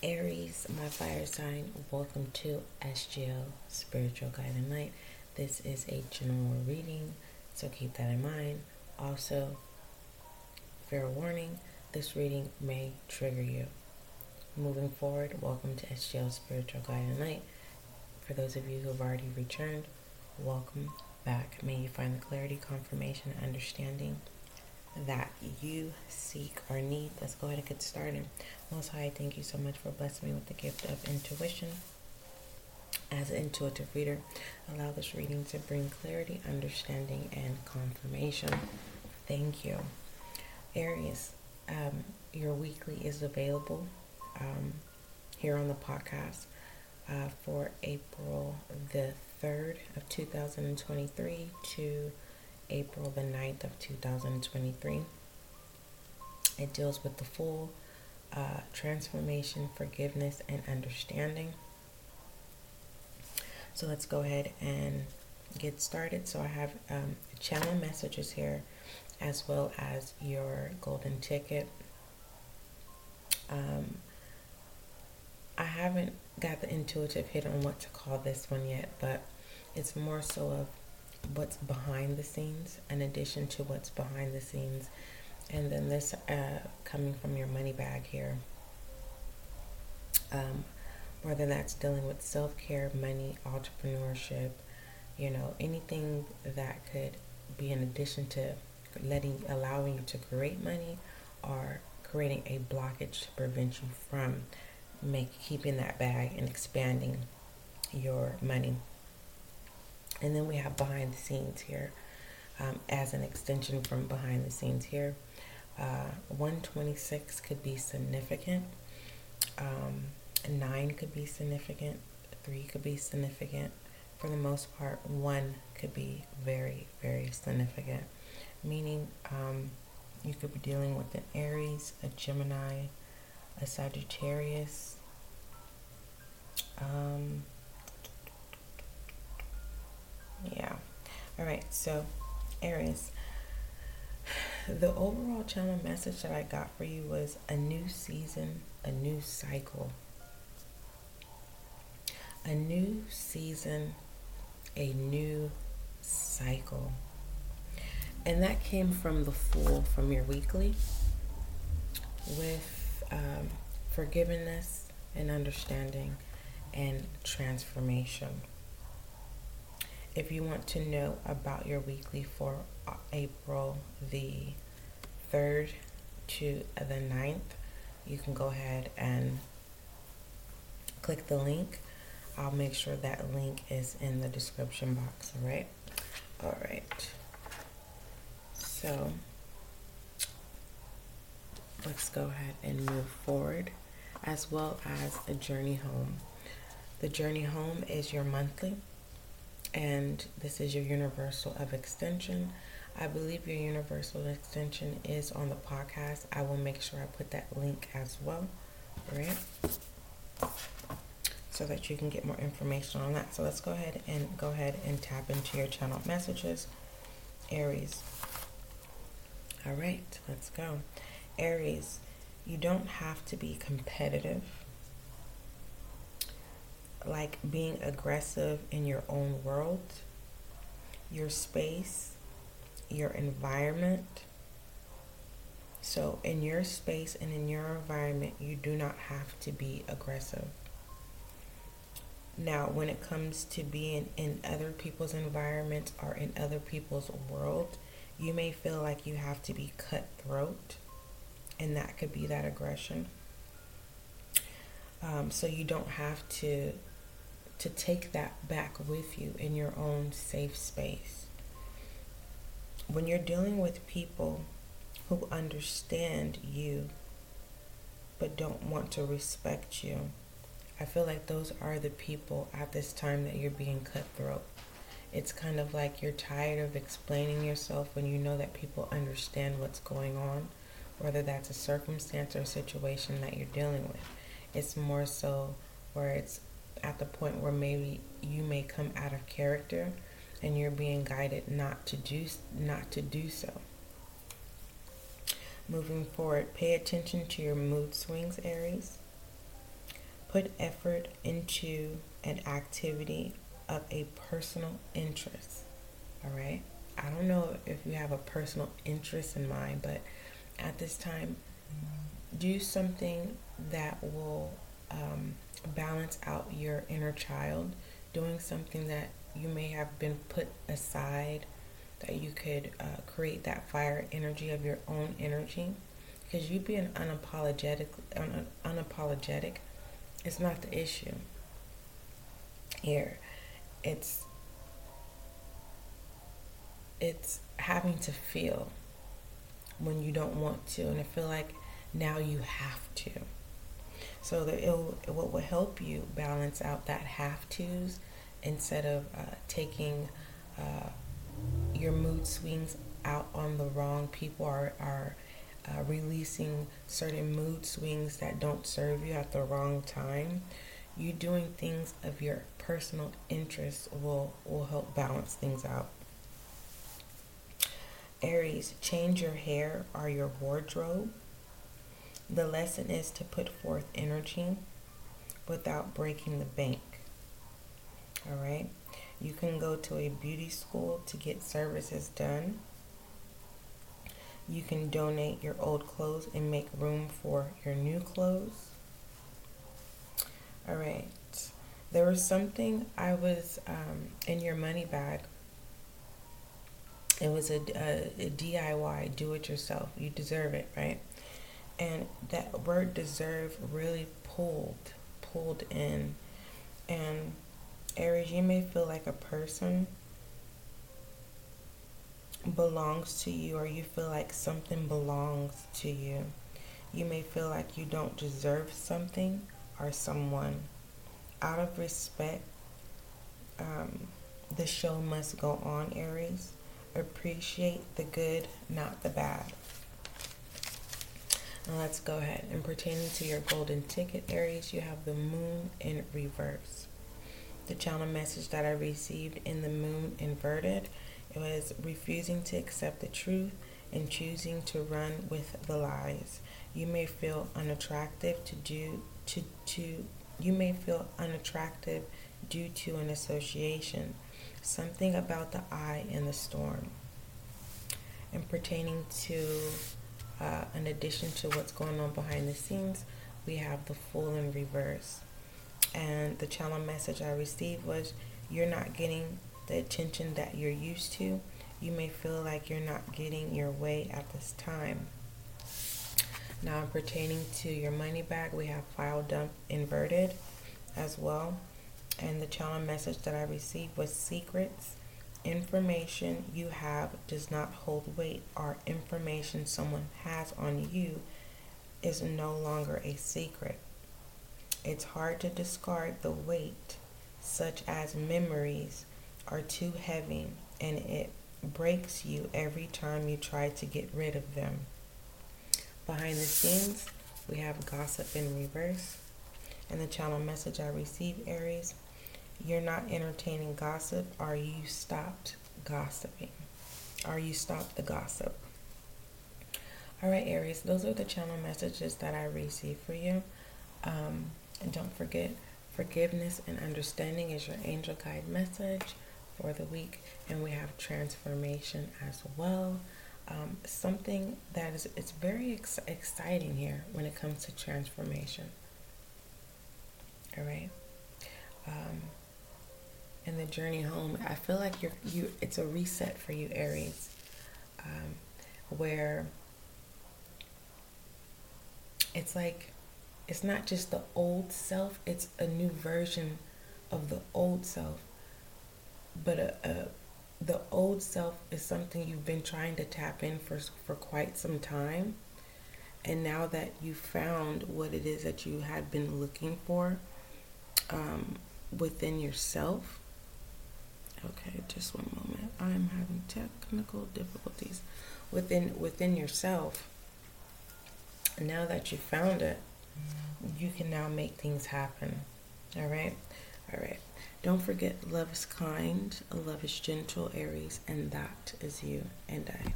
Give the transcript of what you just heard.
Aries, my fire sign, welcome to SGL Spiritual Guiding Light. This is a general reading, so keep that in mind. Also, fair warning this reading may trigger you. Moving forward, welcome to SGL Spiritual Guiding Light. For those of you who have already returned, welcome back. May you find the clarity, confirmation, and understanding that you seek or need. Let's go ahead and get started. Most High, thank you so much for blessing me with the gift of intuition. As an intuitive reader, allow this reading to bring clarity, understanding, and confirmation. Thank you. Aries, um, your weekly is available um, here on the podcast uh, for April the 3rd of 2023 to April the 9th of 2023. It deals with the full uh, transformation, forgiveness, and understanding. So let's go ahead and get started. So I have um, channel messages here as well as your golden ticket. Um, I haven't got the intuitive hit on what to call this one yet, but it's more so of what's behind the scenes in addition to what's behind the scenes. And then this uh, coming from your money bag here um, whether that's dealing with self-care money entrepreneurship you know anything that could be in addition to letting allowing you to create money or creating a blockage to prevent you from make keeping that bag and expanding your money and then we have behind the scenes here um, as an extension from behind the scenes here. Uh, 126 could be significant. Um, 9 could be significant. 3 could be significant. For the most part, 1 could be very, very significant. Meaning um, you could be dealing with an Aries, a Gemini, a Sagittarius. Um, All right. So, Aries, the overall channel message that I got for you was a new season, a new cycle. A new season, a new cycle. And that came from the Fool from your weekly with um, forgiveness and understanding and transformation. If you want to know about your weekly for April the 3rd to the 9th, you can go ahead and click the link. I'll make sure that link is in the description box, all right? All right. So let's go ahead and move forward as well as a journey home. The journey home is your monthly and this is your universal of extension. I believe your universal extension is on the podcast. I will make sure I put that link as well, right? So that you can get more information on that. So let's go ahead and go ahead and tap into your channel messages. Aries. All right, let's go. Aries, you don't have to be competitive like being aggressive in your own world, your space, your environment. So, in your space and in your environment, you do not have to be aggressive. Now, when it comes to being in other people's environments or in other people's world, you may feel like you have to be cutthroat, and that could be that aggression. Um, so you don't have to to take that back with you in your own safe space. When you're dealing with people who understand you but don't want to respect you, I feel like those are the people at this time that you're being cutthroat. It's kind of like you're tired of explaining yourself when you know that people understand what's going on, whether that's a circumstance or a situation that you're dealing with. It's more so where it's at the point where maybe you may come out of character and you're being guided not to do not to do so. Moving forward, pay attention to your mood swings, Aries. Put effort into an activity of a personal interest. All right. I don't know if you have a personal interest in mind, but at this time, do something that will balance out your inner child. Doing something that you may have been put aside, that you could uh, create that fire energy of your own energy. Because you being unapologetic, un- unapologetic, it's not the issue. Here, it's it's having to feel when you don't want to and I feel like now you have to. So that it'll, what will help you balance out that have tos instead of uh, taking uh, your mood swings out on the wrong people or are uh, releasing certain mood swings that don't serve you at the wrong time. You doing things of your personal interest will will help balance things out. Aries, change your hair or your wardrobe. The lesson is to put forth energy without breaking the bank. All right. You can go to a beauty school to get services done. You can donate your old clothes and make room for your new clothes. All right. There was something I was um, in your money bag it was a, a, a DIY, do it yourself. You deserve it, right? And that word deserve really pulled, pulled in. And Aries, you may feel like a person belongs to you or you feel like something belongs to you. You may feel like you don't deserve something or someone. Out of respect, um, the show must go on, Aries. Appreciate the good, not the bad. Let's go ahead. And pertaining to your golden ticket Aries, you have the moon in reverse. The channel message that I received in the moon inverted, it was refusing to accept the truth and choosing to run with the lies. You may feel unattractive to do to to you may feel unattractive due to an association something about the eye in the storm. And pertaining to, uh, in addition to what's going on behind the scenes, we have the Fool in reverse. And the channel message I received was you're not getting the attention that you're used to. You may feel like you're not getting your way at this time. Now, pertaining to your money bag, we have file dump inverted as well and the channel message that I received was secrets. Information you have does not hold weight, or information someone has on you is no longer a secret. It's hard to discard the weight, such as memories are too heavy and it breaks you every time you try to get rid of them. Behind the scenes, we have gossip in reverse. And the channel message I received, Aries, you're not entertaining gossip are you stopped gossiping Are you stopped the gossip. All right, Aries, those are the channel messages that I received for you. Um, and don't forget, forgiveness and understanding is your angel guide message for the week. And we have transformation as well. Um, something that is it's very ex- exciting here when it comes to transformation. All right. Um, and the journey home, I feel like you're you. It's a reset for you, Aries, um, where it's like it's not just the old self; it's a new version of the old self. But a, a the old self is something you've been trying to tap in for for quite some time, and now that you found what it is that you had been looking for um, within yourself Okay, just one moment. I'm having technical difficulties within within yourself. Now that you found it, you can now make things happen. All right? All right. Don't forget love is kind, love is gentle, Aries, and that is you and I.